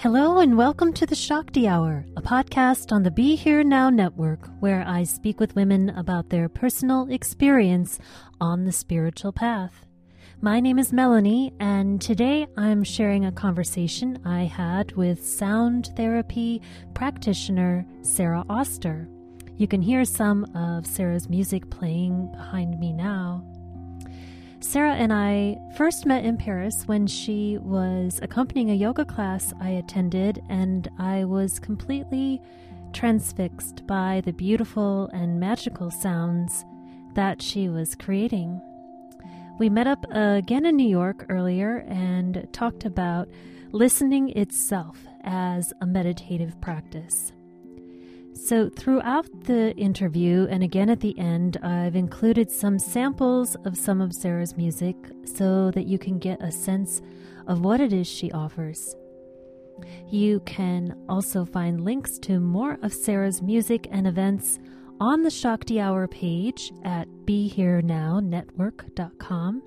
Hello and welcome to the Shakti Hour, a podcast on the Be Here Now network where I speak with women about their personal experience on the spiritual path. My name is Melanie, and today I'm sharing a conversation I had with sound therapy practitioner Sarah Oster. You can hear some of Sarah's music playing behind me now. Sarah and I first met in Paris when she was accompanying a yoga class I attended, and I was completely transfixed by the beautiful and magical sounds that she was creating. We met up again in New York earlier and talked about listening itself as a meditative practice. So, throughout the interview and again at the end, I've included some samples of some of Sarah's music so that you can get a sense of what it is she offers. You can also find links to more of Sarah's music and events on the Shakti Hour page at BeHereNowNetwork.com.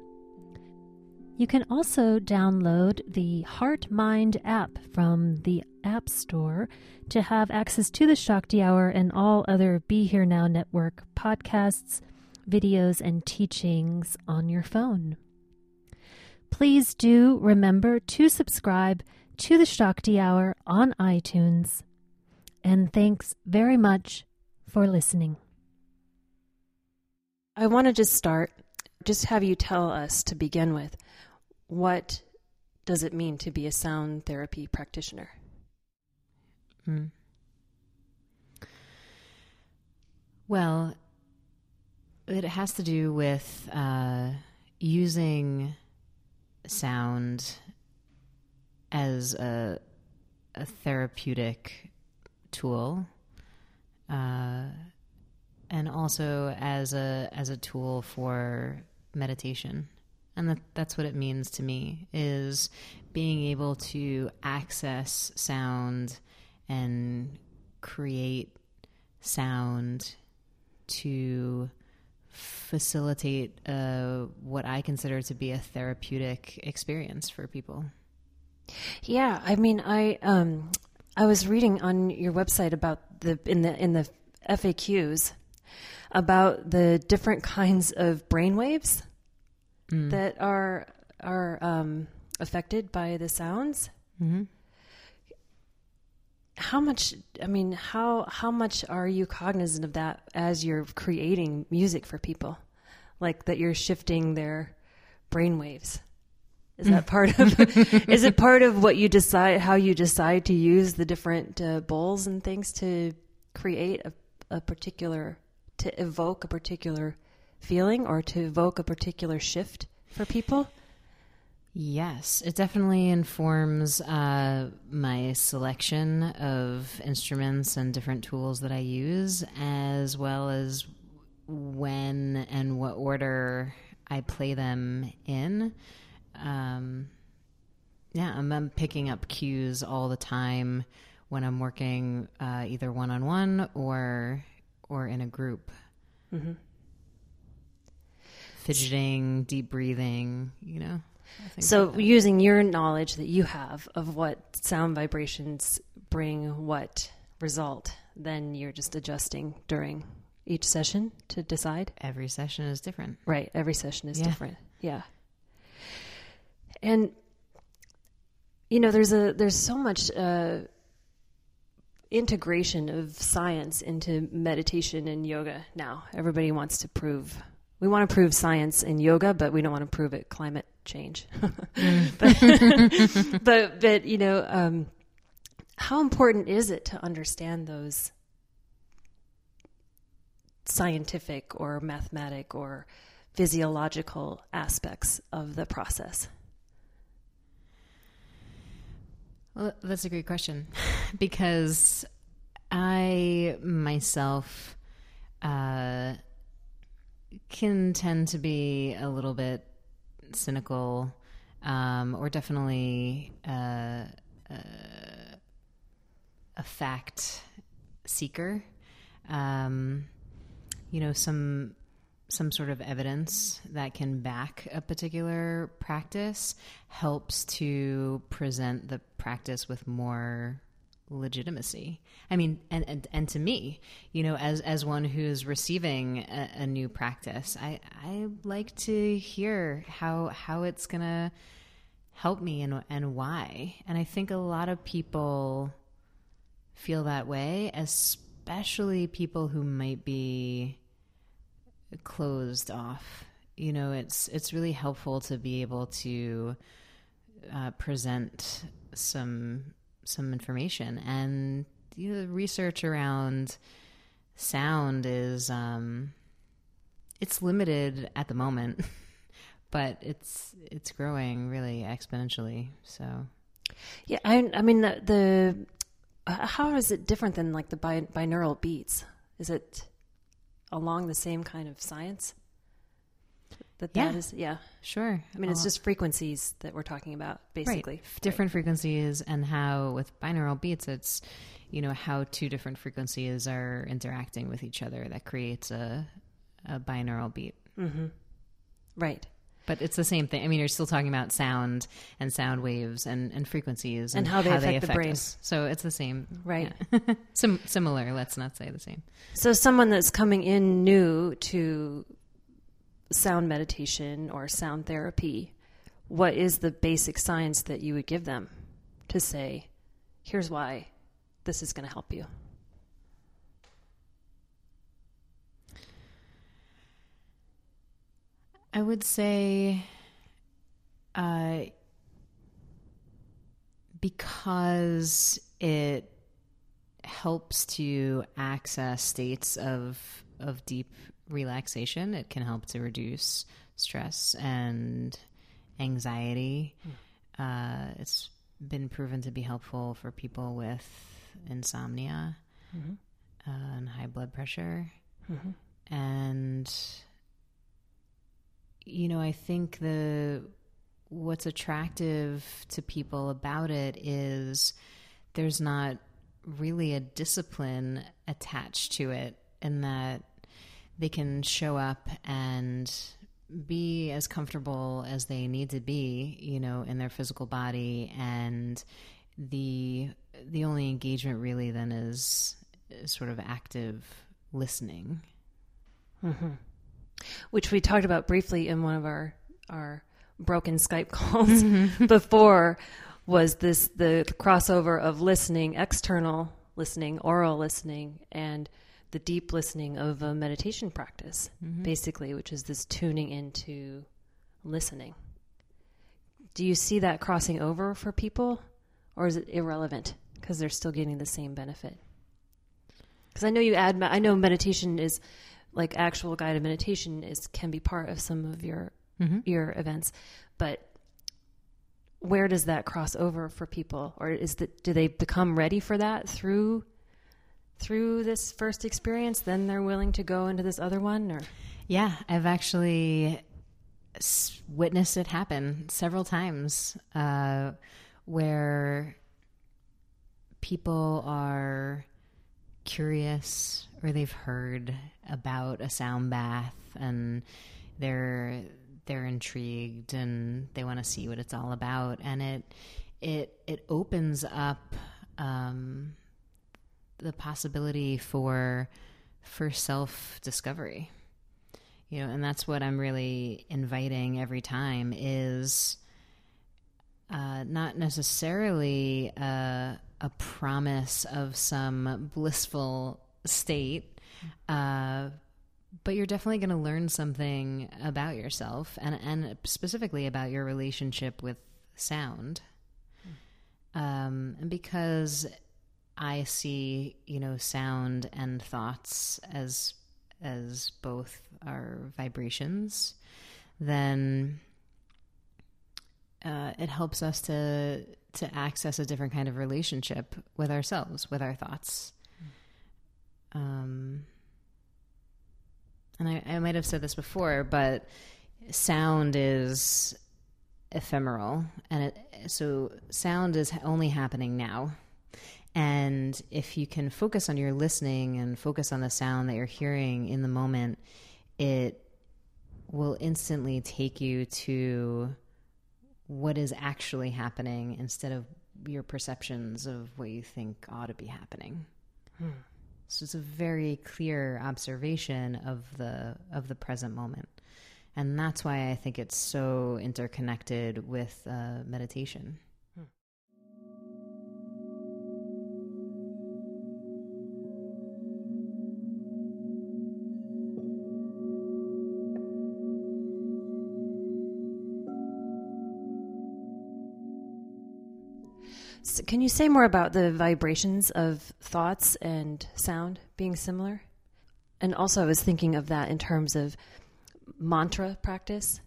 You can also download the Heart Mind app from the App Store to have access to the Shakti Hour and all other Be Here Now Network podcasts, videos, and teachings on your phone. Please do remember to subscribe to the Shakti Hour on iTunes. And thanks very much for listening. I want to just start, just have you tell us to begin with what does it mean to be a sound therapy practitioner? Mm. Well, it has to do with uh, using sound as a, a therapeutic tool, uh, and also as a as a tool for meditation and that, that's what it means to me is being able to access sound and create sound to facilitate uh, what I consider to be a therapeutic experience for people. Yeah, I mean, I um, I was reading on your website about the in the in the FAQs about the different kinds of brain waves mm. that are are um, affected by the sounds. Mm-hmm. How much? I mean, how how much are you cognizant of that as you're creating music for people? Like that, you're shifting their brain waves. Is that part of? is it part of what you decide? How you decide to use the different uh, bowls and things to create a, a particular to evoke a particular feeling or to evoke a particular shift for people? Yes, it definitely informs uh, my selection of instruments and different tools that I use, as well as when and what order I play them in. Um, yeah, I'm, I'm, picking up cues all the time when I'm working uh, either one on one or or in a group. Mm-hmm fidgeting, deep breathing, you know. So, using your knowledge that you have of what sound vibrations bring what result, then you're just adjusting during each session to decide? Every session is different. Right. Every session is Yeah. different. Yeah. And you know, there's a there's so much uh, integration of science into meditation and yoga now. Everybody wants to prove we want to prove science in yoga, but we don't want to prove it climate change. but, but but you know, um, how important is it to understand those scientific or mathematic or physiological aspects of the process? Well, that's a great question because I myself uh, can tend to be a little bit cynical um, or definitely uh, uh, a fact seeker. Um, you know, some some sort of evidence that can back a particular practice helps to present the practice with more legitimacy. I mean, and, and, and to me, you know, as, as one who's receiving a, a new practice, I, I like to hear how, how it's going to help me and, and why. And I think a lot of people feel that way, especially people who might be closed off. You know, it's it's really helpful to be able to uh, present some some information, and the research around sound is um, it's limited at the moment, but it's it's growing really exponentially. So Yeah, I, I mean the, the how is it different than like the bi- binaural beats? Is it along the same kind of science? That that Yeah. is yeah. sure, I mean, it's Uh, just frequencies that we're talking about, basically. Right. Different frequencies and how with binaural beats it's you know how two different frequencies are interacting with each other that creates a a binaural beat. Right. But it's the same thing. I mean, you're still talking about sound and sound waves and, and frequencies And how they affect the brain. us. So it's the same, Right. yeah. Sim- similar. Let's not say the same. So, someone that's coming in new to sound meditation or sound therapy, what is the basic science that you would give them to say, here's why this is going to help you? I would say, uh, because it helps to access states of of deep relaxation, it can help to reduce stress and anxiety. Uh, it's been proven to be helpful for people with insomnia uh, and high blood pressure, and you know, I think the what's attractive to people about it is there's not really a discipline attached to it and that they can show up and be as comfortable as they need to be, you know, in their physical body. And the the only engagement really then is, is sort of active listening. Mm-hmm. which we talked about briefly in one of our our broken Skype calls mm-hmm. before was this the crossover of listening external listening oral listening and the deep listening of a meditation practice mm-hmm. basically which is this tuning into listening. Do you see that crossing over for people or is it irrelevant because they're still getting the same benefit? Because I know you add. I know meditation is like actual guided meditation is can be part of some of your mm-hmm. your events, but where does that cross over for people, or is that do they become ready for that through through this first experience? Then they're willing to go into this other one, or Yeah, I've actually witnessed it happen several times uh, where people are curious or they've heard about a sound bath and they're they're intrigued and they want to see what it's all about and it it it opens up um, the possibility for for self discovery. You know, and that's what I'm really inviting every time is uh, not necessarily a, a, promise of some blissful state, uh, but you're definitely going to learn something about yourself and, and specifically about your relationship with sound. Um, and because I see, you know, sound and thoughts as as both are vibrations, then uh, it helps us to to access a different kind of relationship with ourselves, with our thoughts. Um, and I, I might have said this before, but sound is ephemeral, and it, so sound is only happening now. And if you can focus on your listening and focus on the sound that you're hearing in the moment, it will instantly take you to what is actually happening instead of your perceptions of what you think ought to be happening. Hmm. So it's a very clear observation of the of the present moment, and that's why I think it's so interconnected with uh, meditation. So can you say more about the vibrations of thoughts and sound being similar? And also, I was thinking of that in terms of mantra practice.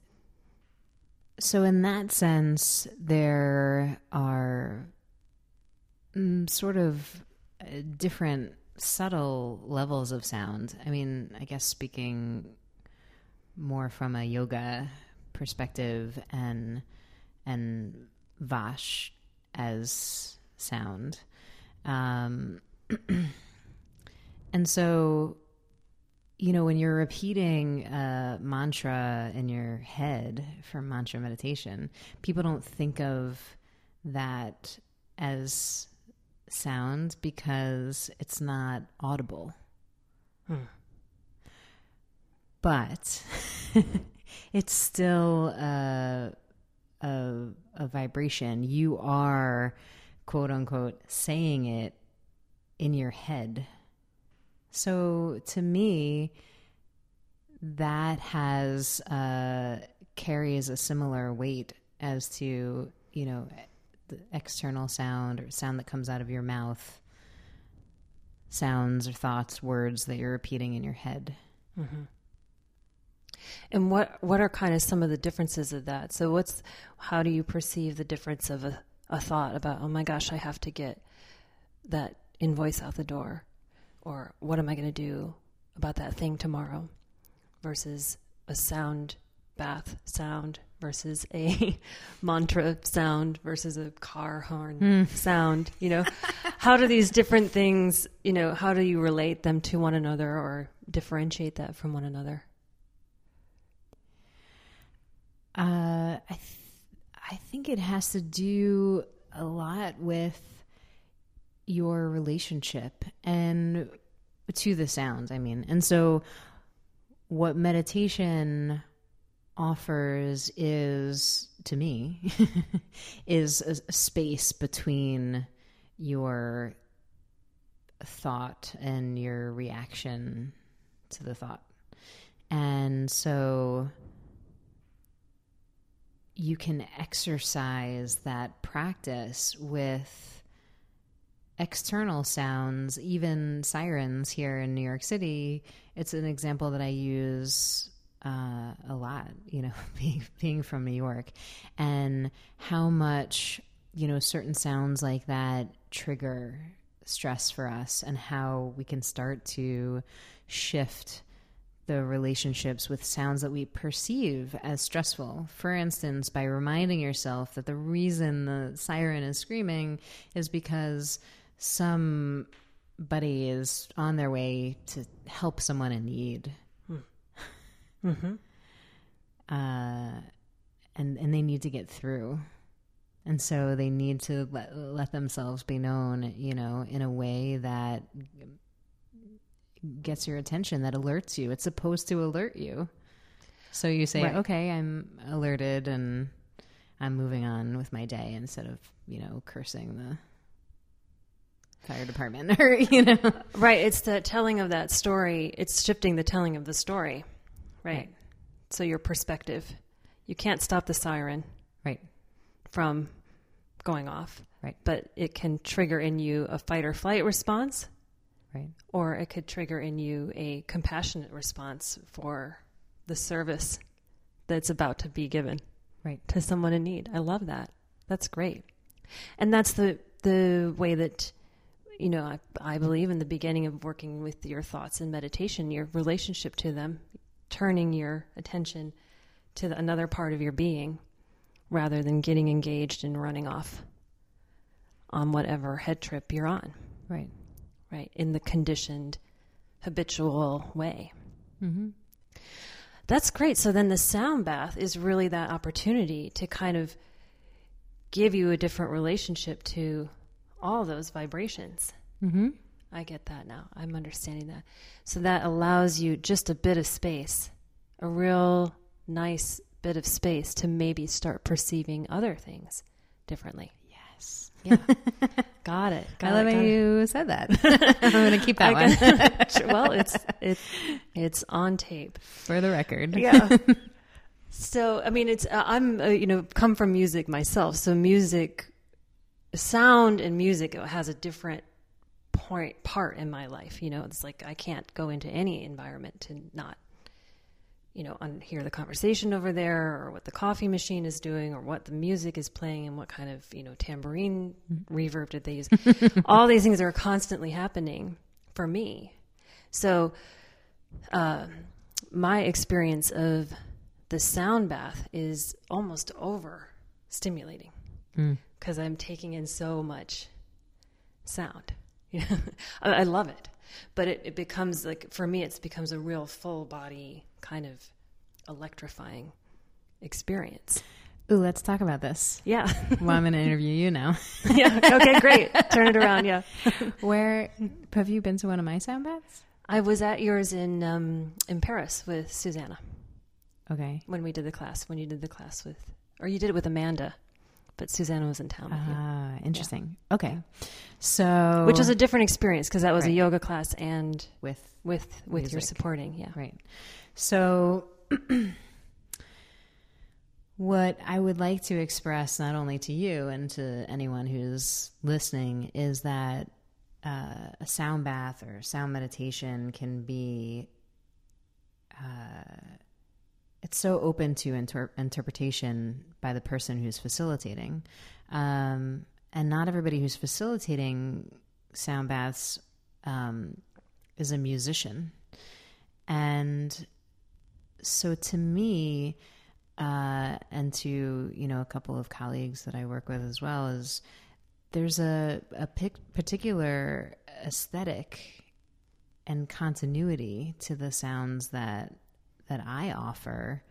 So, in that sense, there are mm, sort of uh, different subtle levels of sound. I mean, I guess speaking more from a yoga perspective and and Vash as sound. Um, and so, you know, when you're repeating a mantra in your head for mantra meditation, people don't think of that as sound because it's not audible. Hmm. But it's still a, a a vibration, you are quote unquote saying it in your head. So to me, that has uh, carries a similar weight as to you know the external sound or sound that comes out of your mouth, sounds or thoughts, words that you're repeating in your head. Mm-hmm. And what what are kind of some of the differences of that? So what's how do you perceive the difference of a, a thought about, oh my gosh, I have to get that invoice out the door? Or what am I going to do about that thing tomorrow? Versus a sound bath sound versus a mantra sound versus a car horn mm. sound you know how do these different things you know how do you relate them to one another or differentiate that from one another uh, I th- I think it has to do a lot with your relationship and to the sound. I mean, and so what meditation offers is to me is a space between your thought and your reaction to the thought. And so you can exercise that practice with external sounds, even sirens here in New York City. It's an example that I use uh, a lot, you know, being, being from New York, and how much, you know, certain sounds like that trigger stress for us, and how we can start to shift the relationships with sounds that we perceive as stressful. For instance, by reminding yourself that the reason the siren is screaming is because somebody is on their way to help someone in need. Hmm. Mm-hmm. Uh, and and they need to get through. And so they need to let, let themselves be known, you know, in a way that gets your attention, that alerts you. It's supposed to alert you. So you say, Right. okay, I'm alerted and I'm moving on with my day instead of, you know, cursing the fire department or, you know. Right. It's the telling of that story. It's shifting the telling of the story. Right. Right. So your perspective. You can't stop the siren Right. from going off. Right. But it can trigger in you a fight or flight response, Right. or it could trigger in you a compassionate response for the service that's about to be given Right. to someone in need. I love that. That's great. And that's the the way that you know, I, I believe in the beginning of working with your thoughts in meditation, your relationship to them, turning your attention to the, another part of your being rather than getting engaged and running off on whatever head trip you're on, Right. Right? In the conditioned, habitual way. Mm-hmm. That's great. So then the sound bath is really that opportunity to kind of give you a different relationship to all those vibrations. Mm-hmm. I get that now. I'm understanding that. So that allows you just a bit of space, a real nice bit of space to maybe start perceiving other things differently. Yes. Yeah. got it. Got I love it, how got it. you said that. I'm going to keep that one well, it's it's it's on tape. for the record. Yeah. so, I mean, it's uh, I'm uh, you know come from music myself, so music, sound and music has a different point part in my life. You know, it's like I can't go into any environment to not, you know, un- hear the conversation over there, or what the coffee machine is doing, or what the music is playing, and what kind of you know tambourine reverb did they use. All these things are constantly happening for me. So, uh, my experience of the sound bath is almost over stimulating Mm. because I'm taking in so much sound. You know, I, I love it, but it, it becomes like for me, it becomes a real full body kind of electrifying experience. Ooh, let's talk about this. Yeah, Well, I'm going to interview you now. yeah. Okay, great. Turn it around. Yeah, Where have you been to one of my sound baths? I was at yours in um, in Paris with Susanna Okay. when we did the class. When you did the class with, or you did it with Amanda, but Susanna was in town. Ah, interesting. Okay. So, which was a different experience because that was a yoga class and with with with your supporting yeah Right. So, what I would like to express, not only to you and to anyone who's listening, is that uh, a sound bath or sound meditation can be. Uh, it's so open to inter- interpretation by the person who's facilitating. Um, and not everybody who's facilitating sound baths um, is a musician. And so to me, uh, and to you know a couple of colleagues that I work with as well, is there's a a pic- particular aesthetic and continuity to the sounds that that I offer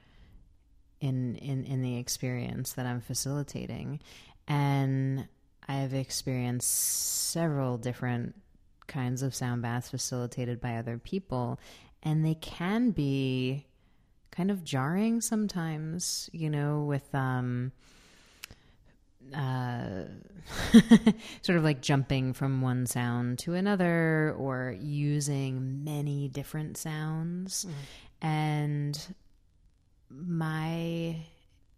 in in in the experience that I'm facilitating, and I've experienced several different kinds of sound baths facilitated by other people, and they can be kind of jarring sometimes, you know, with um uh sort of like jumping from one sound to another or using many different sounds. And my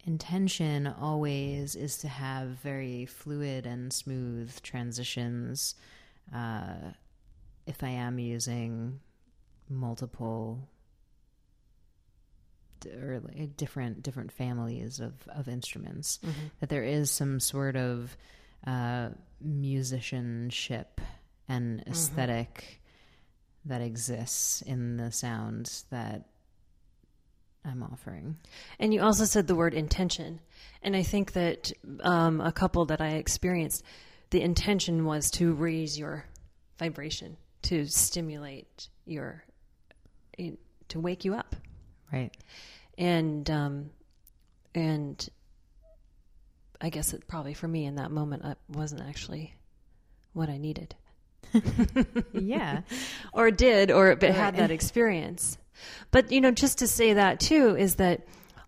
intention always is to have very fluid and smooth transitions uh, if I am using multiple or different different families of, of instruments that there is some sort of uh, musicianship and esthetic that exists in the sounds that I'm offering. and you also said the word intention and i think that um, a couple that i experienced the intention was to raise your vibration to stimulate your to wake you up Right. and um, and I guess it probably for me in that moment it wasn't actually what I needed. yeah. or did or but had that experience. But you know, just to say that too is that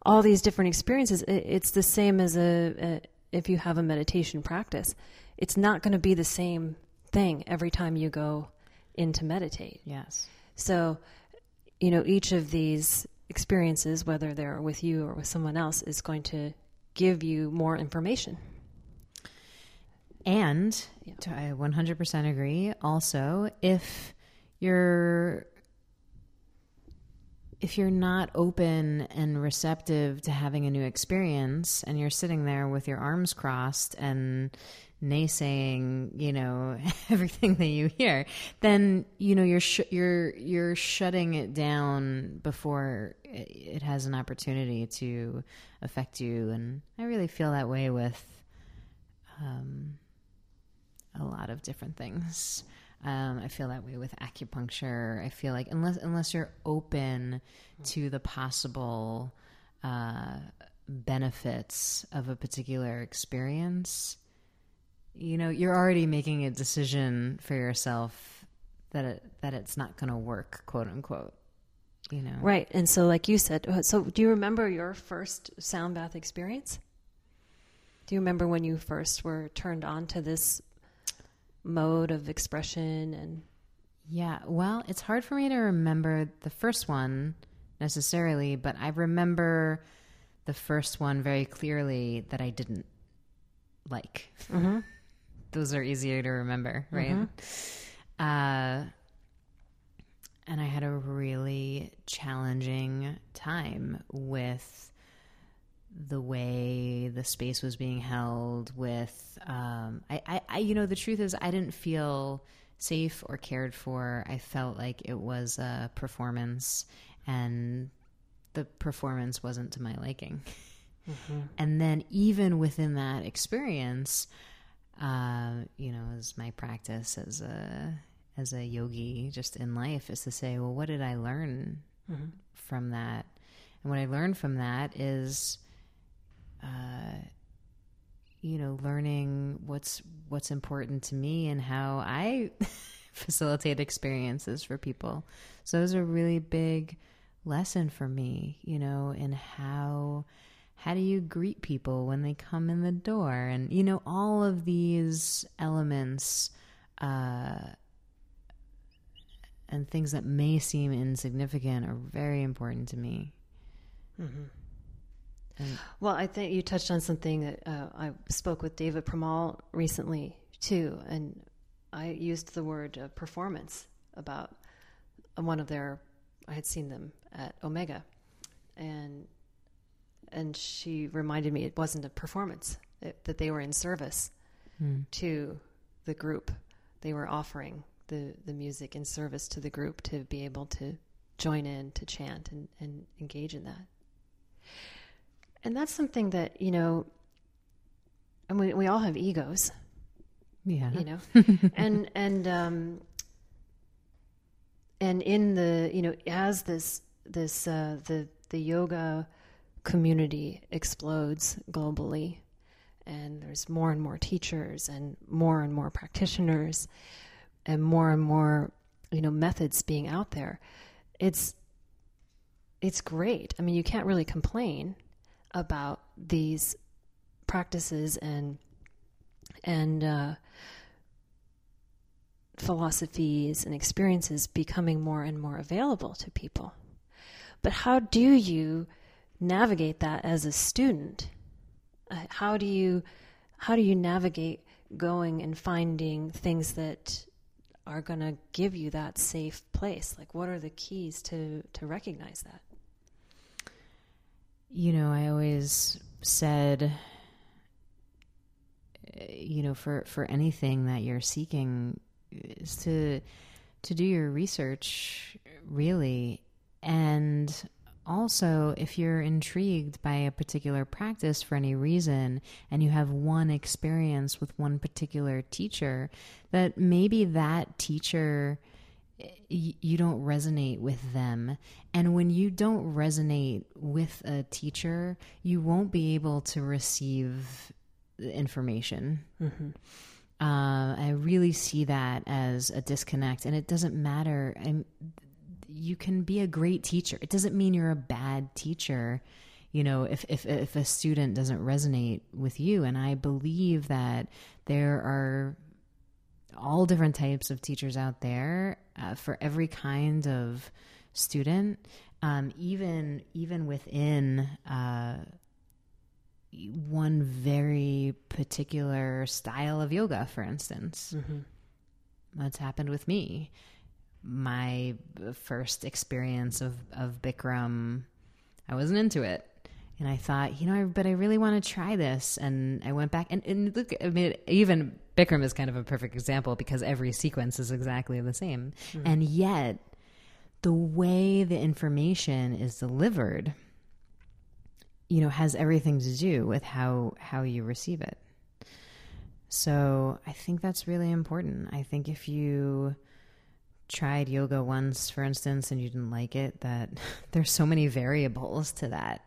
all these different experiences. It's the same as a, a if you have a meditation practice. It's not going to be the same thing every time you go in to meditate. Yes. So, you know, each of these experiences, whether they're with you or with someone else, is going to give you more information. And I 100% agree. Also, if you're if you're not open and receptive to having a new experience and you're sitting there with your arms crossed and naysaying, you know, everything that you hear, then you know you're sh- you're you're shutting it down before it has an opportunity to affect you and I really feel that way with um a lot of different things. Um, I feel that way with acupuncture. I feel like unless unless you're open to the possible uh, benefits of a particular experience, you know, you're already making a decision for yourself that it that it's not going to work, quote unquote. You know, right? And so, like you said, uh, so do you remember your first sound bath experience? Do you remember when you first were turned on to this mode of expression and yeah well it's hard for me to remember the first one necessarily but i remember the first one very clearly that i didn't like mm-hmm. those are easier to remember right mm-hmm. uh, and i had a really challenging time with the way the space was being held with um, I, I, I, you know the truth is i didn't feel safe or cared for i felt like it was a performance and the performance wasn't to my liking mm-hmm. and then even within that experience uh, you know as my practice as a as a yogi just in life is to say well what did i learn mm-hmm. from that and what i learned from that is you know, learning what's what's important to me and how I facilitate experiences for people. So it was a really big lesson for me, you know, in how how do you greet people when they come in the door and you know all of these elements uh, and things that may seem insignificant are very important to me mm-hmm. And well, I think you touched on something that uh, I spoke with Deva Premal recently too, and I used the word uh, performance about one of their. I had seen them at Omega, and and she reminded me it wasn't a performance; it, that they were in service hmm. to the group. They were offering the the music in service to the group to be able to join in to chant and, and engage in that and that's something that you know and we, we all have egos. Yeah. You know? And and um and in the you know as this this uh the the yoga community explodes globally and there's more and more teachers and more and more practitioners and more and more you know methods being out there it's it's great. I mean you can't really complain about these practices and and uh, philosophies and experiences becoming more and more available to people. But how do you navigate that as a student? Uh, how do you how do you navigate going and finding things that are going to give you that safe place? Like what are the keys to to recognize that? You know, I always said, eh, you know, for, for anything that you're seeking is to, to do your research really. And also, if you're intrigued by a particular practice for any reason and you have one experience with one particular teacher, that maybe that teacher you don't resonate with them. And when you don't resonate with a teacher, you won't be able to receive information. Mm-hmm. Uh, I really see that as a disconnect, and it doesn't matter. I'm, you can be a great teacher. It doesn't mean you're a bad teacher. You know, if, if if a student doesn't resonate with you, and I believe that there are all different types of teachers out there uh, for every kind of student, um, even even within. Uh, one very particular style of yoga, for instance. Mm-hmm. That's happened with me. My first experience of, of Bikram, I wasn't into it. And I thought, you know, but I really want to try this. And I went back and, and look, I mean, even Bikram is kind of a perfect example because every sequence is exactly the same. Mm-hmm. And yet, the way the information is delivered – you know has everything to do with how how you receive it so i think that's really important i think if you tried yoga once for instance and you didn't like it that there's so many variables to that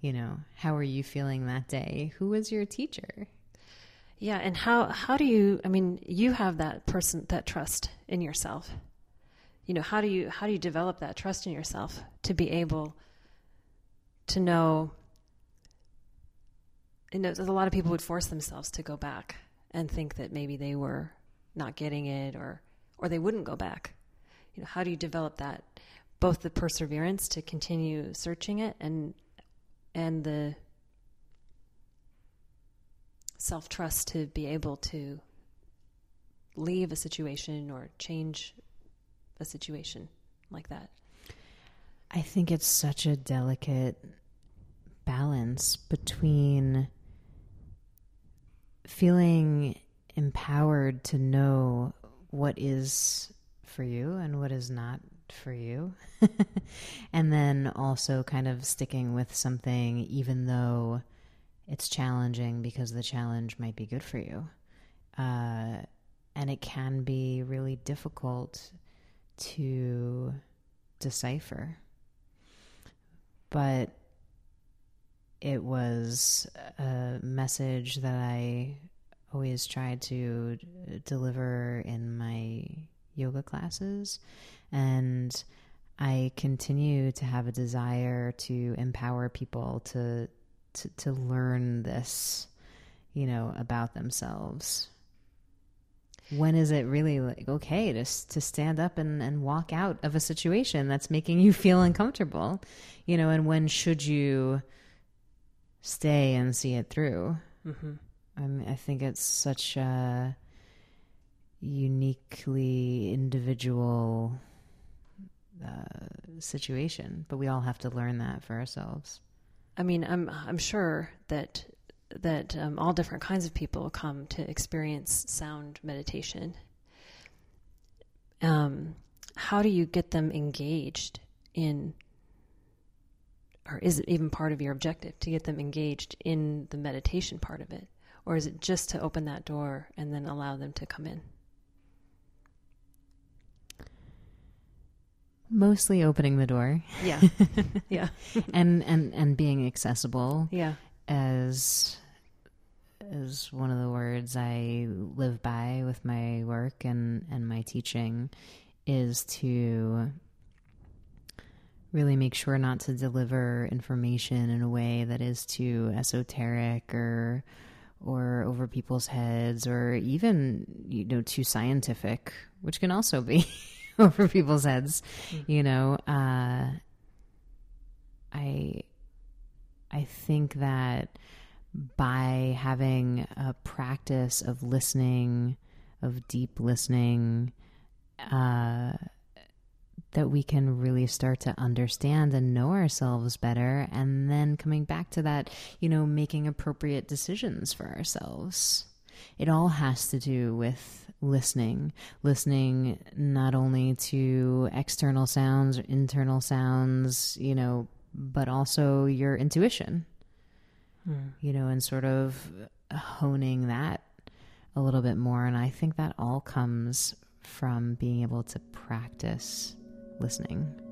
you know how are you feeling that day? Who was your teacher? Yeah and how how do you i mean you have that person that trust in yourself. You know how do you how do you develop that trust in yourself to be able to know you know, a lot of people would force themselves to go back and think that maybe they were not getting it or or they wouldn't go back. You know, how do you develop that both the perseverance to continue searching it and and the self-trust to be able to leave a situation or change a situation like that? I think it's such a delicate balance between feeling empowered to know what is for you and what is not for you. and then also kind of sticking with something, even though it's challenging because the challenge might be good for you. Uh, and it can be really difficult to decipher. But it was a message that I always tried to deliver in my yoga classes. And I continue to have a desire to empower people to, to, to learn this, you know, about themselves. When is it really like okay to to stand up and, and walk out of a situation that's making you feel uncomfortable, you know? And when should you stay and see it through. Mm-hmm. I, mean, I think it's such a uniquely individual uh, situation, but we all have to learn that for ourselves. I mean, I'm I'm sure that that um, all different kinds of people come to experience sound meditation. Um, how do you get them engaged in or is it even part of your objective to get them engaged in the meditation part of it? Or is it just to open that door and then allow them to come in? Mostly opening the door. Yeah. yeah. and and and being accessible. Yeah. As is one of the words I live by with my work and, and my teaching is to really make sure not to deliver information in a way that is too esoteric or or over people's heads or even you know too scientific which can also be over people's heads mm-hmm. you know uh, i i think that by having a practice of listening of deep listening uh, that we can really start to understand and know ourselves better. And then coming back to that, you know, making appropriate decisions for ourselves. It all has to do with listening, listening not only to external sounds, internal sounds, you know, but also your intuition, mm. you know, and sort of honing that a little bit more. And I think that all comes from being able to practice listening.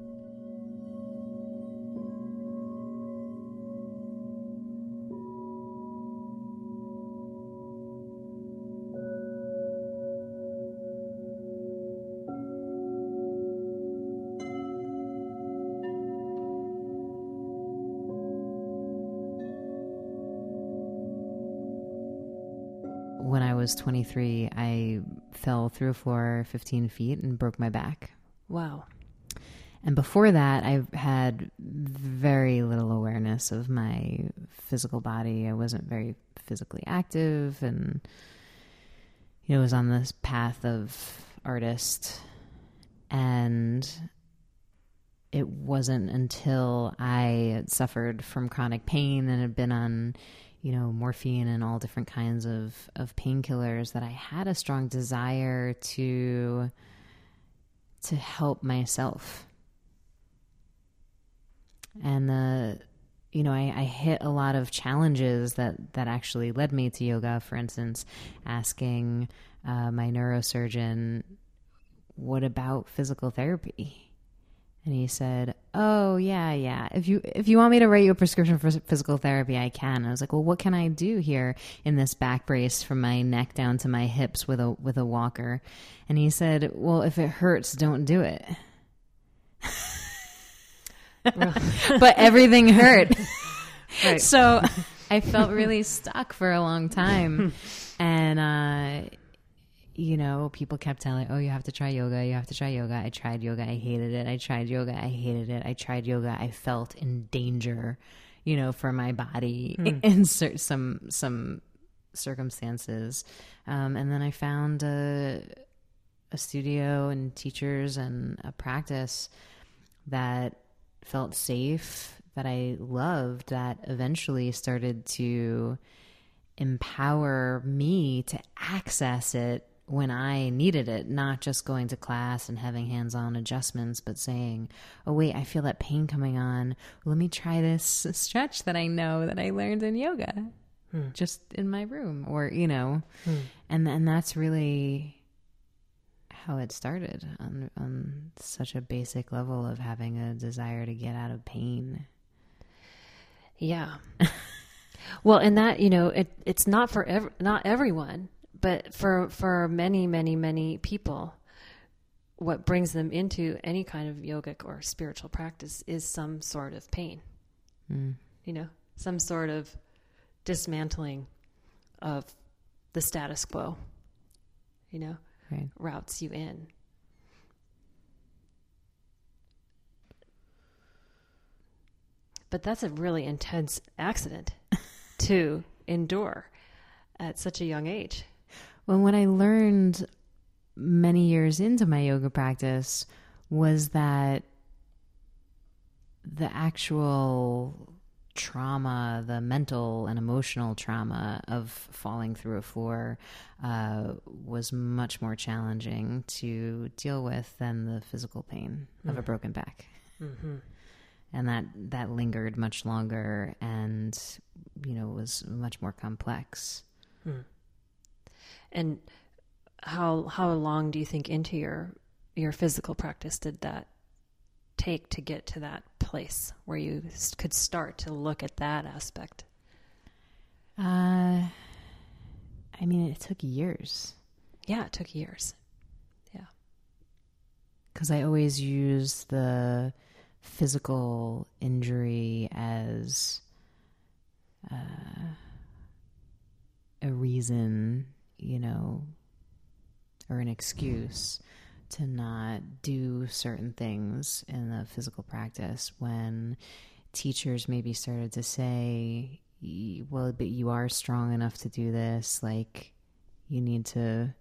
Was 23, I fell through a floor 15 feet and broke my back. Wow. And before that, I had very little awareness of my physical body. I wasn't very physically active and you know, was on this path of artist. And it wasn't until I suffered from chronic pain and had been on, you know, morphine and all different kinds of, of painkillers that I had a strong desire to to help myself. And the you know I, I, hit a lot of challenges that that actually led me to yoga. For instance asking uh, my neurosurgeon what about physical therapy and he said oh yeah yeah if you if you want me to write you a prescription for physical therapy i can i was like well what can i do here in this back brace from my neck down to my hips with a with a walker and he said well if it hurts don't do it but everything hurt. Right. So I felt really stuck for a long time. and, uh, you know, people kept telling, oh, you have to try yoga. You have to try yoga. I tried yoga. I hated it. I tried yoga. I hated it. I tried yoga. I felt in danger, you know, for my body mm. in some, some circumstances. Um, and then I found a, a studio and teachers and a practice that felt safe, that I loved, that eventually started to empower me to access it when I needed it, not just going to class and having hands on adjustments, but saying, oh, wait, I feel that pain coming on. Let me try this stretch that I know that I learned in yoga hmm. just in my room, or, you know, hmm. and, and that's really how it started on on such a basic level of having a desire to get out of pain. Yeah. well, and that you know, it it's not for ev- not everyone, but for for many, many, many people, what brings them into any kind of yogic or spiritual practice is some sort of pain. Mm. You know, some sort of dismantling of the status quo. You know, right. routes you in. But that's a really intense accident to endure at such a young age. Well, what I learned many years into my yoga practice was that the actual trauma, the mental and emotional trauma of falling through a floor, uh, was much more challenging to deal with than the physical pain mm-hmm. of a mm. broken back. Mm-hmm. And that, that lingered much longer and, you know, was much more complex. Mm. And how, how long do you think into your, your physical practice did that take to get to that place where you could start to look at that aspect? Uh, I mean, it took years. Yeah, it took years. Yeah. Because I always use the physical injury as uh, a reason, you know, or an excuse to not do certain things in the physical practice when teachers maybe started to say, well, but you are strong enough to do this. Like, you need to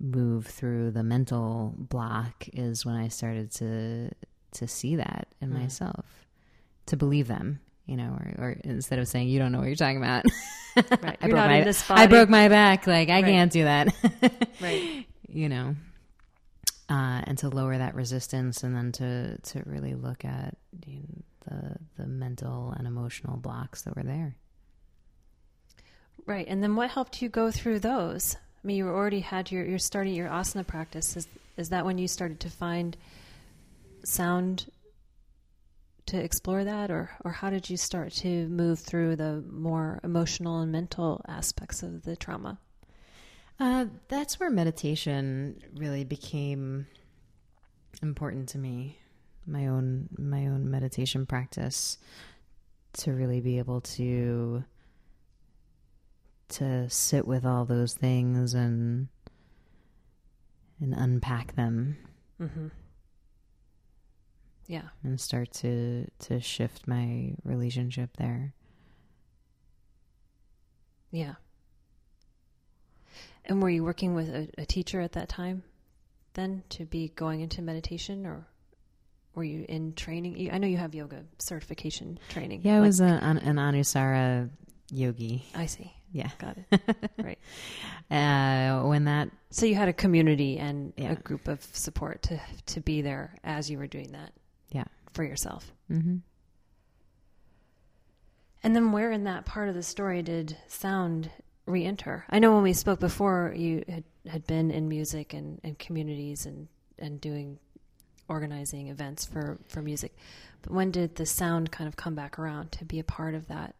move through the mental block is when I started to to see that in mm. myself, to believe them, you know, or, or, instead of saying you don't know what you're talking about. Right. I, broke my, I broke my back. Like I right. can't do that. right you know, uh, and to lower that resistance, and then to to really look at you know, the the mental and emotional blocks that were there. Right, and then what helped you go through those? I mean, you already had your you're starting your asana practice. Is is that when you started to find sound to explore that, or or how did you start to move through the more emotional and mental aspects of the trauma? Uh, that's where meditation really became important to me. My own my own meditation practice to really be able to to sit with all those things and and unpack them Mm-hmm. Yeah. and start to to shift my relationship there. Yeah. And were you working with a, a teacher at that time then to be going into meditation or were you in training? I know you have yoga certification training. Yeah, I Like- was a, an, an Anusara yogi. I see. Yeah. Got it. right. Uh, when that So you had a community and Yeah. a group of support to to be there as you were doing that. Yeah. For yourself. mm-hmm. And then where in that part of the story did sound re-enter? I know when we spoke before, you had, had been in music and, and communities and, and doing organizing events for, for music. But when did the sound kind of come back around to be a part of that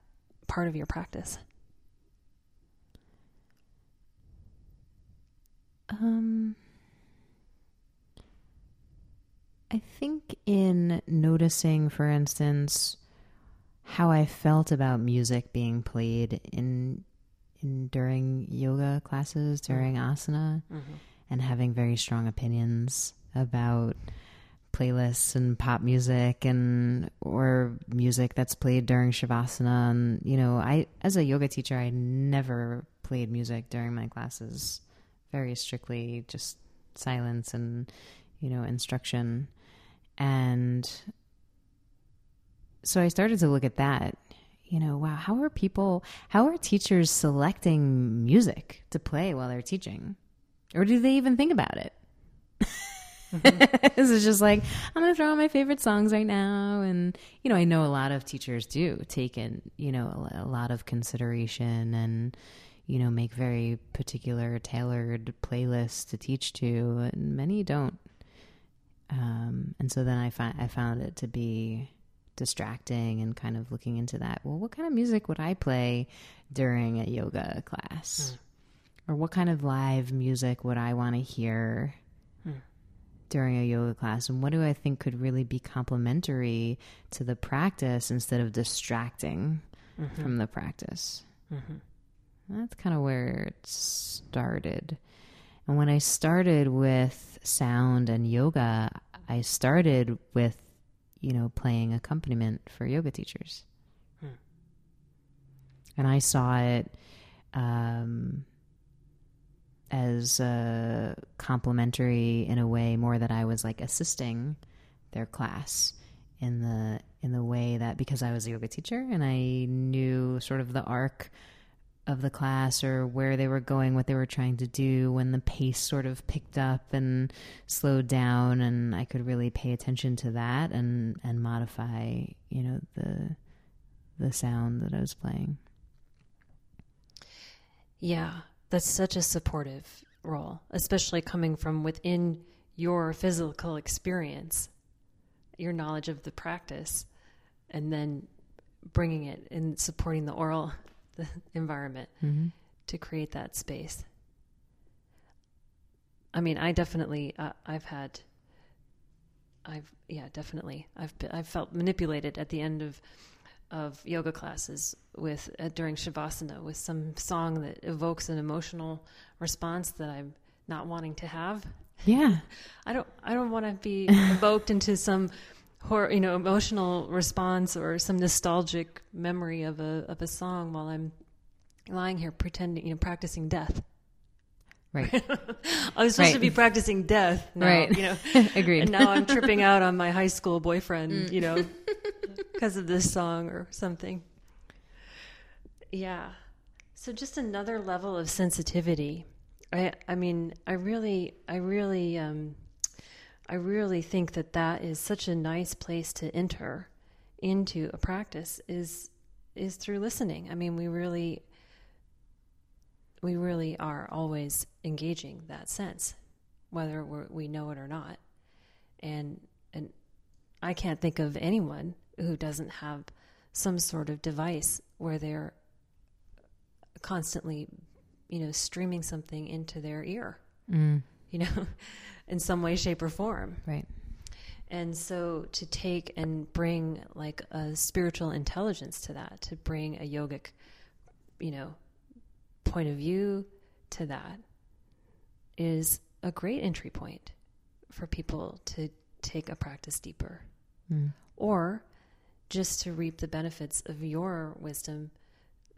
part of your practice? Um, I think in noticing, for instance, how I felt about music being played in in during yoga classes mm-hmm. during asana, mm-hmm. and having very strong opinions about playlists and pop music and or music that's played during shavasana. And you know i as a yoga teacher i never played music during my classes. Very strictly just silence and you know instruction and so i started to look at that you know wow how are people how are teachers selecting music to play while they're teaching? Or do they even think about it? Mm-hmm. This is just like i'm gonna throw on my favorite songs right now. And you know i know a lot of teachers do take in you know a, a lot of consideration and you know make very particular tailored playlists to teach to. And many don't um, and so then I, fi- I found it to be distracting and kind of looking into that well what kind of music would i play during a yoga class? Hmm. Or what kind of live music would i want to hear hmm. during a yoga class? And what do i think could really be complementary to the practice instead of distracting mm-hmm. from the practice? Mm-hmm. That's kind of where it started and when i started with sound and yoga i started with you know playing accompaniment for yoga teachers. And i saw it um, as uh, complementary in a way more that I was like assisting their class in the in the way that because I was a yoga teacher and I knew sort of the arc of the class or where they were going, what they were trying to do, when the pace sort of picked up and slowed down, and I could really pay attention to that and and modify, you know, the the sound that I was playing. Yeah, that's such a supportive role, especially coming from within your physical experience, your knowledge of the practice, and then bringing it and supporting the aural environment to create that space. I mean, I definitely, uh, I've had, I've, yeah, definitely, I've, been, I've felt manipulated at the end of of yoga classes with uh, during shavasana with some song that evokes an emotional response that I'm not wanting to have. Yeah. I don't I don't want to be evoked into some hor- you know emotional response or some nostalgic memory of a of a song while I'm lying here pretending you know practicing death. Right. I was supposed to be practicing death, now, Right. You know, Agreed. and now I'm tripping out on my high school boyfriend, you know, because of this song or something. Yeah. So just another level of sensitivity. I I mean, I really I really um I really think that that is such a nice place to enter into a practice is is through listening. I mean, we really we really are always engaging that sense, whether we know it or not. And and I can't think of anyone who doesn't have some sort of device where they're constantly, you know, streaming something into their ear, Mm, you know, in some way, shape, or form. right. And so to take and bring like a spiritual intelligence to that, to bring a yogic, you know, point of view to that is a great entry point for people to take a practice deeper Mm. or just to reap the benefits of your wisdom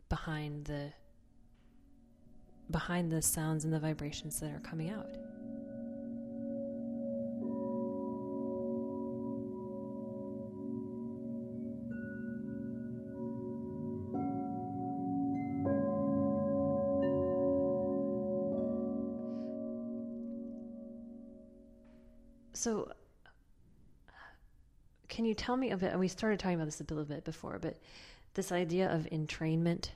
behind the behind the sounds and the vibrations that are coming out. So, can you tell me a bit? And we started talking about this a little bit before, but this idea of entrainment.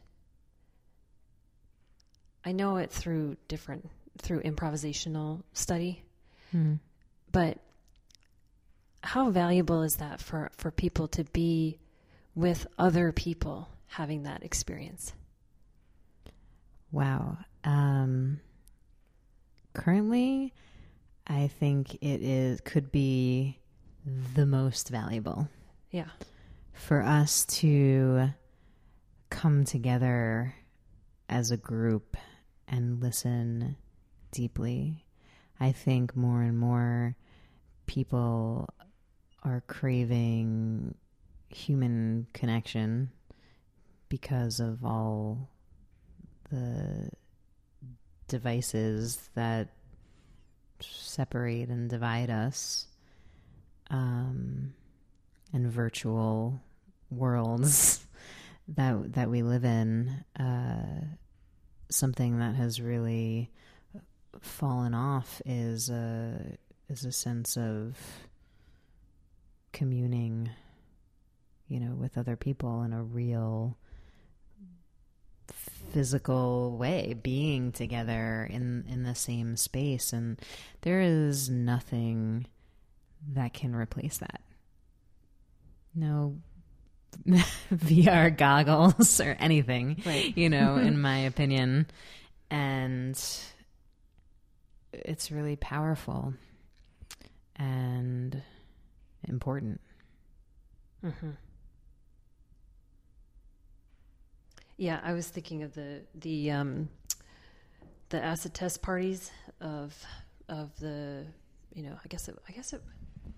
I know it through different through improvisational study, Mm. but how valuable is that for for people to be with other people having that experience? Wow. Um, currently, I think it is could be the most valuable Yeah. for us to come together as a group and listen deeply. I think more and more people are craving human connection because of all the devices that separate and divide us um, and virtual worlds that that we live in uh, something that has really fallen off is a is a sense of communing you know with other people in a real physical way being together in in the same space and there is nothing that can replace that no VR goggles or anything Right. you know in my opinion and it's really powerful and important Mm-hmm. Yeah, I was thinking of the the um, the acid test parties of of the you know I guess it I guess it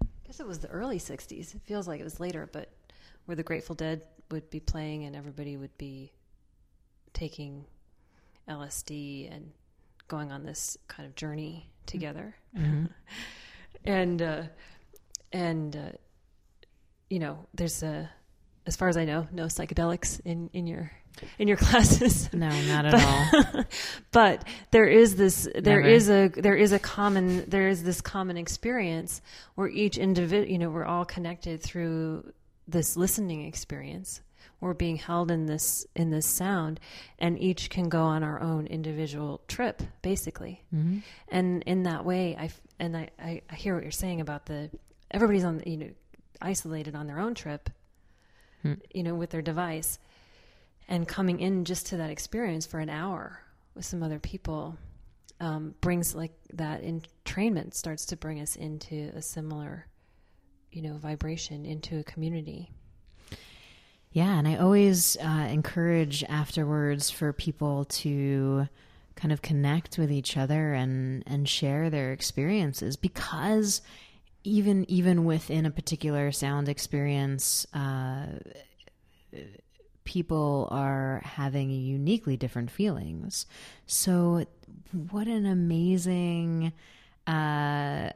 I guess it was the early '60s. It feels like it was later, but where the Grateful Dead would be playing and everybody would be taking LSD and going on this kind of journey together and uh, and uh, you know, there's a, as far as I know, no psychedelics in in your in your classes. no not at all. but there is this there Never. is a there is a common there is this common experience where each individual you know we're all connected through this listening experience. We're being held in this in this sound and each can go on our own individual trip basically. Mm-hmm. And in that way I and I, I i hear what you're saying about the everybody's on you know isolated on their own trip hmm. you know with their device and coming in just to that experience for an hour with some other people um, brings like that entrainment starts to bring us into a similar you know vibration into a community. Yeah, and I always uh, encourage afterwards for people to kind of connect with each other and and share their experiences because even even within a particular sound experience, uh, people are having uniquely different feelings. So, what an amazing. Uh,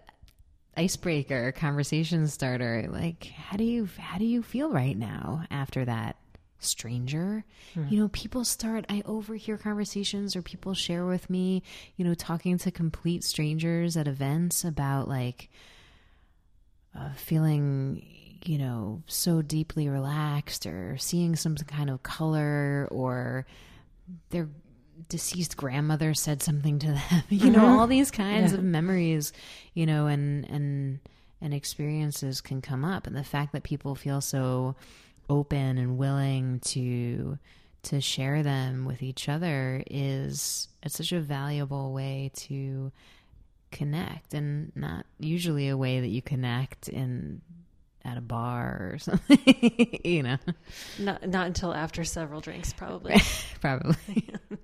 icebreaker conversation starter like how do you how do you feel right now after that stranger you know people start i overhear conversations or people share with me you know talking to complete strangers at events about like uh, feeling you know so deeply relaxed or seeing some kind of color or their deceased grandmother said something to them you know mm-hmm. all these kinds of memories you know and and and experiences can come up. And the fact that people feel so open and willing to to share them with each other is it's such a valuable way to connect and not usually a way that you connect in at a bar or something you know not not until after several drinks probably probably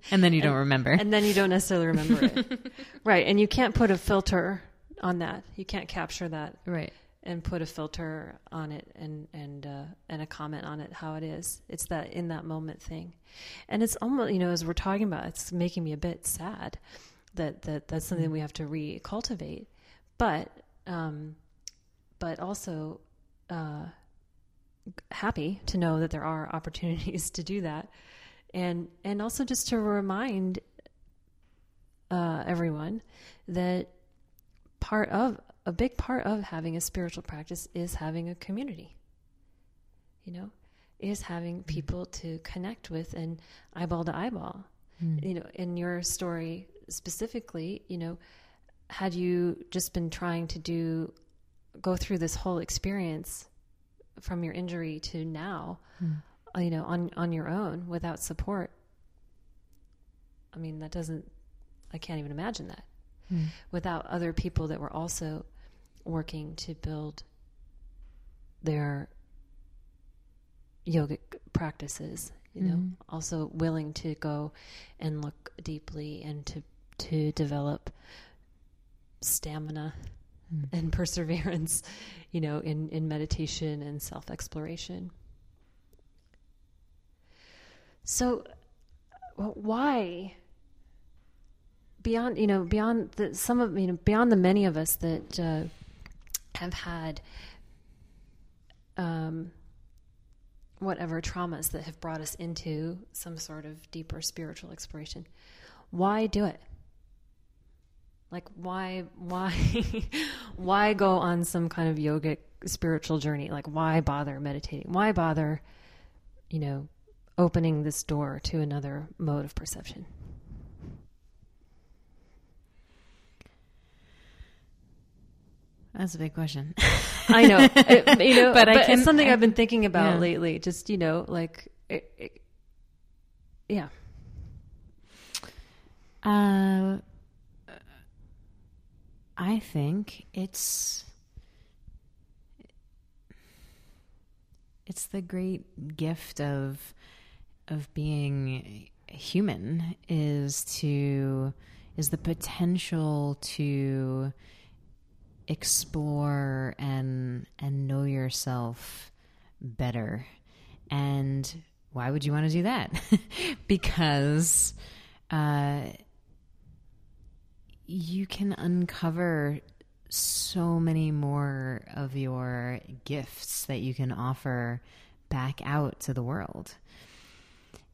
and then you don't remember. and then you don't necessarily remember it. right. And you can't put a filter on that. You can't capture that right. and put a filter on it and and uh, and a comment on it how it is. It's that in that moment thing, and it's almost you know as we're talking about, it's making me a bit sad that that that's something we have to recultivate, but um, but also uh, happy to know that there are opportunities to do that, and and also just to remind uh, everyone that part of a big part of having a spiritual practice is having a community. You know, is having people to connect with and eyeball to eyeball. You know, in your story specifically, you know, had you just been trying to do go through this whole experience from your injury to now, uh, you know, on on your own without support. I mean, that doesn't I can't even imagine that. Without other people that were also working to build their yogic practices you know also willing to go and look deeply and to to develop stamina and perseverance you know in in meditation and self exploration so well, why beyond you know beyond the some of you know beyond the many of us that uh, have had um, whatever traumas that have brought us into some sort of deeper spiritual exploration why do it like why why why go on some kind of yogic spiritual journey like why bother meditating why bother you know opening this door to another mode of perception That's a big question. I know, It- you know, But but, can- it's something I- I've been thinking about yeah. lately. Just you know, like, it, it, yeah, Uh, I think it's it's the great gift of of being human is to is the potential to explore and and know yourself better. And why would you want to do that? Because uh you can uncover so many more of your gifts that you can offer back out to the world.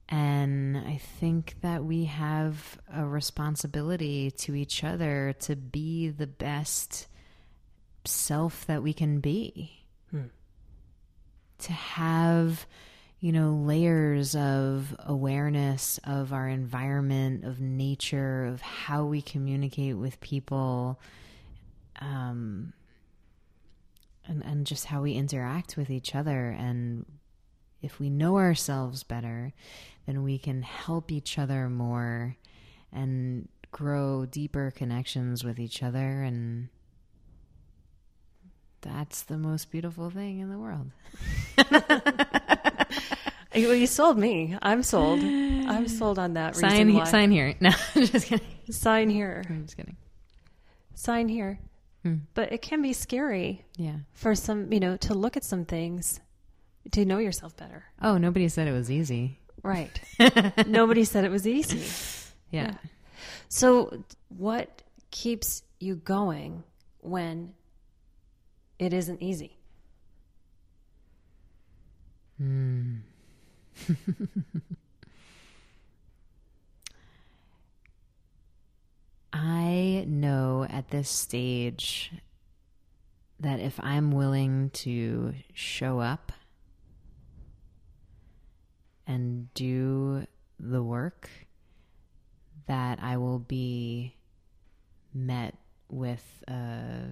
And I think that we have a responsibility to each other to be the best self that we can be. Hmm. To have, you know, layers of awareness of our environment, of nature, of how we communicate with people, um, and, and just how we interact with each other. And if we know ourselves better, then we can help each other more and grow deeper connections with each other. And that's the most beautiful thing in the world. well, you sold me. I'm sold. I'm sold on that. Sign, reason he- why. sign here. No, I'm just kidding. sign here, I'm just kidding. sign here. Hmm. But it can be scary Yeah. for some, you know, to look at some things, to know yourself better. Oh, nobody said it was easy. Right. Nobody said it was easy. Yeah. So, what keeps you going when it isn't easy? Hmm. I know at this stage that if I'm willing to show up and do the work, that I will be met with a,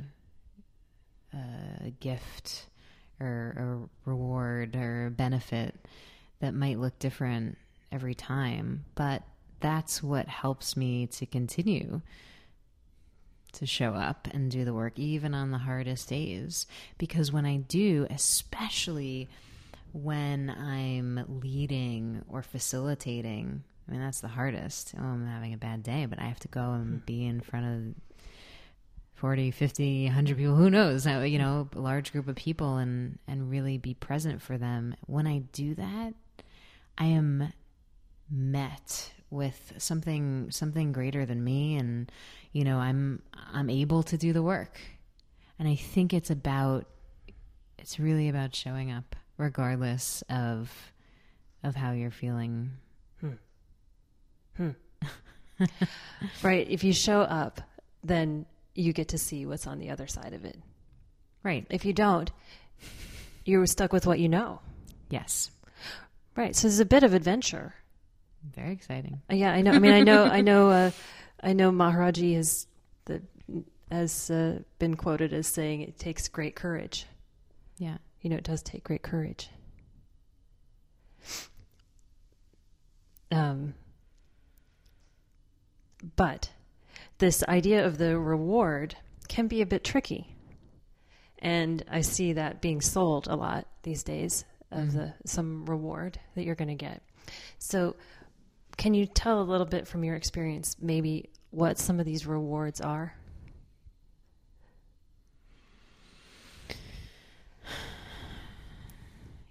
a gift or a reward or benefit that might look different every time. But that's what helps me to continue to show up and do the work, even on the hardest days. Because when I do, especially when I'm leading or facilitating I mean, that's the hardest. Oh, I'm having a bad day, but I have to go and hmm. be in front of 40, 50, 100 people, who knows, you know, a large group of people and, and really be present for them. When I do that, I am met with something something greater than me and you know i'm i'm able to do the work and i think it's about it's really about showing up regardless of of how you're feeling hmm. Hmm. right. If you show up, then you get to see what's on the other side of it. right If you don't, you're stuck with what you know. yes Right. So there's a bit of adventure. very exciting Uh, Yeah, I know. I mean, I know. I know. Uh, I know. Maharaji has the has uh, been quoted as saying, "It takes great courage." yeah You know, it does take great courage. Um, but this idea of the reward can be a bit tricky, and I see that being sold a lot these days of the some reward that you're going to get. So, can you tell a little bit from your experience, maybe what some of these rewards are?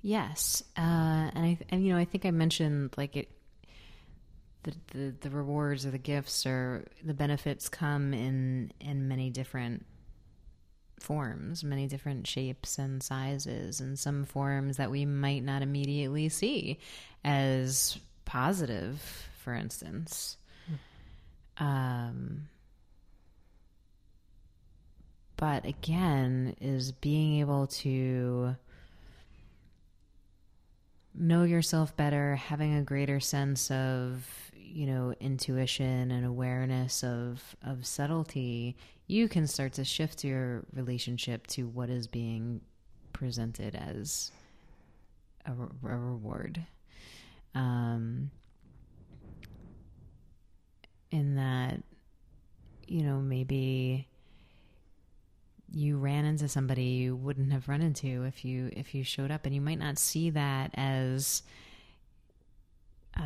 Yes, uh, and I and you know I think I mentioned like it, the, the the rewards or the gifts or the benefits come in in many different forms, many different shapes and sizes, and some forms that we might not immediately see as positive, for instance. Um, but again, is being able to know yourself better, having a greater sense of, you know, intuition and awareness of of subtlety, you can start to shift your relationship to what is being presented as a, re- a reward. Um, in that, you know, maybe you ran into somebody you wouldn't have run into if you if you showed up and you might not see that as uh,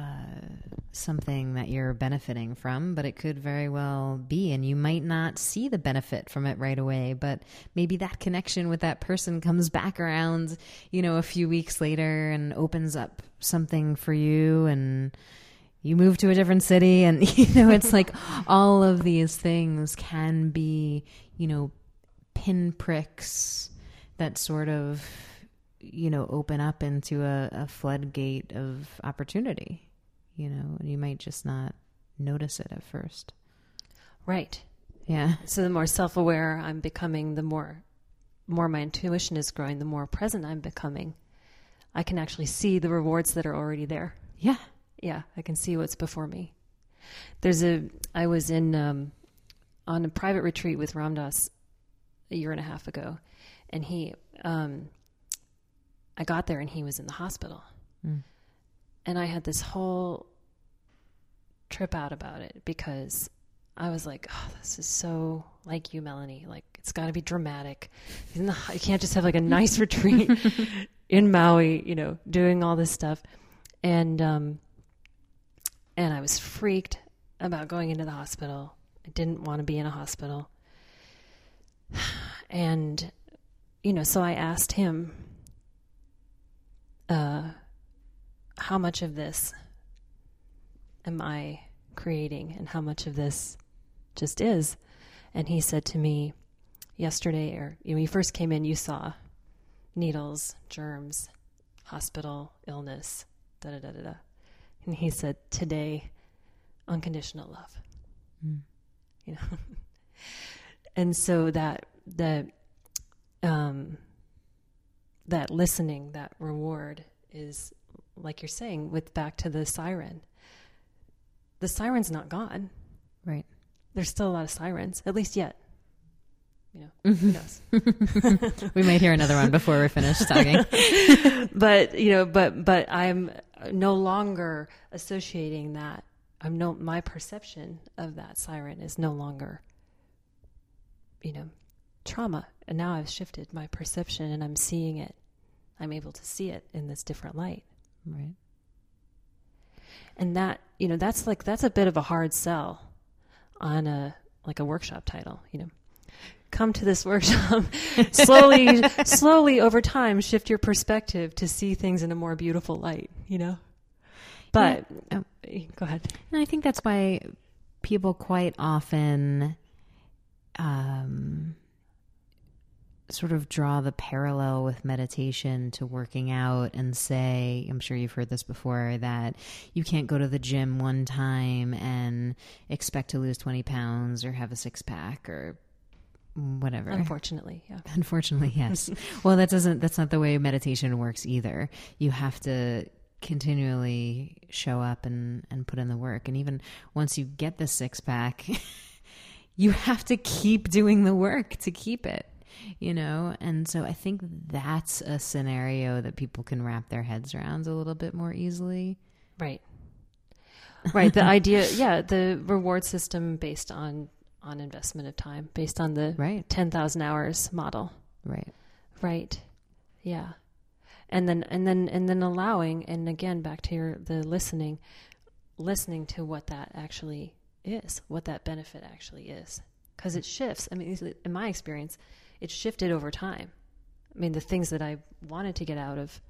something that you're benefiting from but it could very well be and you might not see the benefit from it right away but maybe that connection with that person comes back around you know a few weeks later and opens up something for you and you move to a different city and you know it's like all of these things can be you know pinpricks that sort of you know open up into a, a floodgate of opportunity you know and you might just not notice it at first Right. yeah So the more self-aware I'm becoming, the more more my intuition is growing, the more present I'm becoming. I can actually see the rewards that are already there. yeah Yeah, I can see what's before me. There's a I was in um, on a private retreat with Ram Dass a year and a half ago, and he um, I got there and he was in the hospital, Mm. and I had this whole trip out about it because I was like, oh, this is so like you, Melanie. Like it's got to be dramatic. He's in the- You can't just have like a nice retreat in Maui, you know, doing all this stuff, and um, and I was freaked about going into the hospital. I didn't want to be in a hospital. And, you know, so I asked him, uh, how much of this am I creating and how much of this just is? And he said to me yesterday, or when you first came in, you saw needles, germs, hospital, illness, da da da da da. And he said, today, unconditional love. Mm. You know, and so that that um, that listening, that reward is like you're saying, with back to the siren. The siren's not gone. right There's still a lot of sirens, at least yet. You know, who mm-hmm. knows? we might hear another one before we're finished talking but you know, but but I'm no longer associating that. I'm no my perception of that siren is no longer, you know, trauma. And now I've shifted my perception, and I'm seeing it. I'm able to see it in this different light. right and that you know that's like that's a bit of a hard sell on a like a workshop title you know come to this workshop slowly slowly over time shift your perspective to see things in a more beautiful light you know but Yeah. oh, go ahead And I think that's why people quite often um, sort of draw the parallel with meditation to working out and say, I'm sure you've heard this before, that you can't go to the gym one time and expect to lose 20 pounds or have a six pack or whatever. unfortunately yeah Unfortunately, yes. well, that doesn't. That's not the way meditation works either. You have to continually show up and and put in the work. And even once you get the six pack, you have to keep doing the work to keep it. You know, and so I think that's a scenario that people can wrap their heads around a little bit more easily. Right. Right. The idea, yeah, the reward system based on on investment of time, based on the Right. ten thousand hours model. Right. Right. Yeah. And then and then and then allowing and again back to your the listening, listening to what that actually is, what that benefit actually is. Because it shifts. I mean, in my experience, it shifted over time. I mean, the things that I wanted to get out of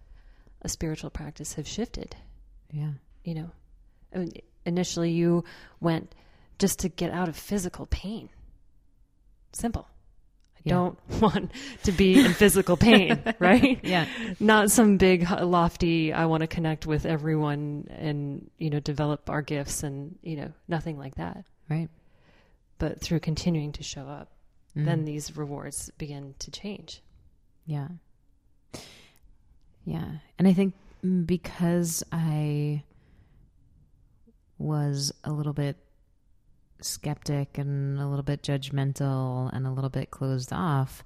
a spiritual practice have shifted Yeah. you know I mean, initially you went just to get out of physical pain simple i Yeah. don't want to be in physical pain right Yeah. not some big lofty i want to connect with everyone and you know develop our gifts and you know nothing like that Right. but through continuing to show up Mhm. then these rewards begin to change Yeah. Yeah. And I think mm, because I was a little bit skeptic and a little bit judgmental and a little bit closed off,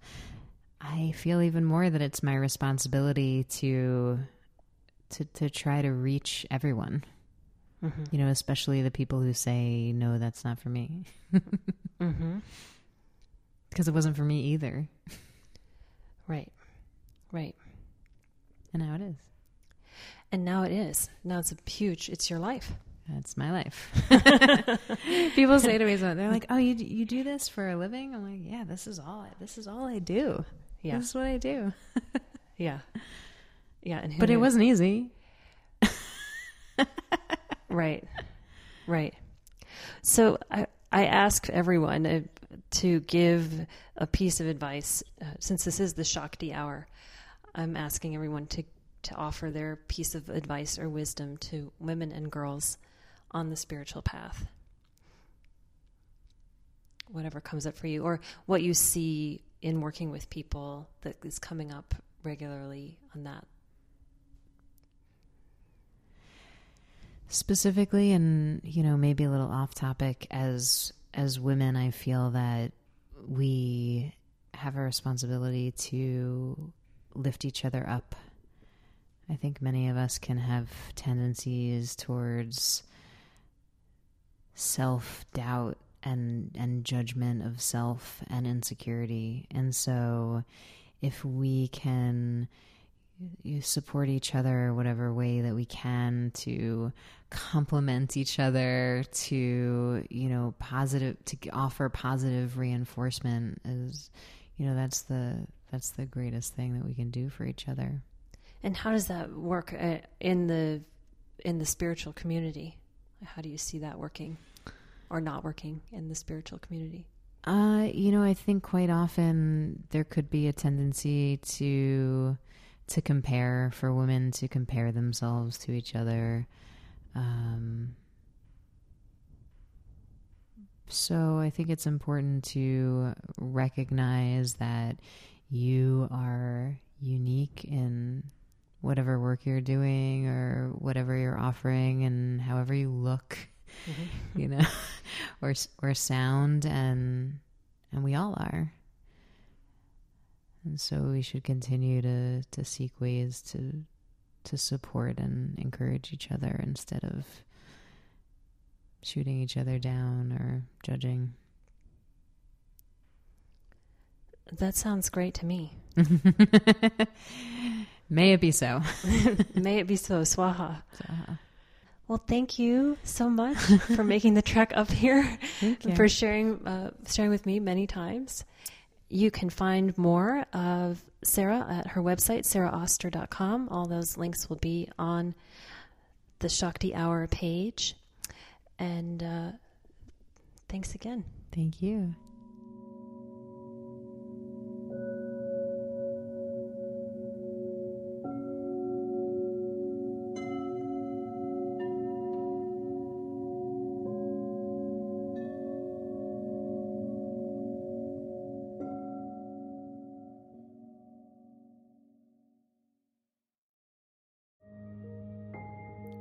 I feel even more that it's my responsibility to to to try to reach everyone. mm-hmm. You know, especially the people who say no, that's not for me, Mm-hmm. Because it wasn't for me either. right right And now it is. and now it is now it's a huge it's your life That's my life. People say to me, they're like, "Oh, you you do this for a living?" I'm like, "Yeah, this is all. This is all I do. yeah This is what I do." Yeah. Yeah. But it wasn't easy. right. Right. So I, I ask everyone uh, to give a piece of advice. Uh, since this is the Shakti hour, I'm asking everyone to, to offer their piece of advice or wisdom to women and girls on the spiritual path. Whatever comes up for you, or what you see in working with people that is coming up regularly on that Specifically, and you know, maybe a little off topic. As as women, I feel that we have a responsibility to lift each other up. I think many of us can have tendencies towards self doubt and and judgment of self and insecurity. And so if we can you support each other whatever way that we can to complement each other to you know positive to offer positive reinforcement is you know that's the that's the greatest thing that we can do for each other And how does that work uh, in the in the spiritual community? How do you see that working or not working in the spiritual community? Uh, you know, I think quite often there could be a tendency to to compare for women to compare themselves to each other. Um, so I think it's important to recognize that you are unique in whatever work you're doing or whatever you're offering and however you look you know, or or sound, and and we all are. And so we should continue to to seek ways to to support and encourage each other instead of shooting each other down or judging. That sounds great to me. May it be so. May it be so, Swaha. Uh, Well, thank you so much for making the trek up here for sharing uh, sharing with me many times. You can find more of Sarah at her website, sarahoster.com. All those links will be on the Shakti Hour page. And uh, thanks again. Thank you.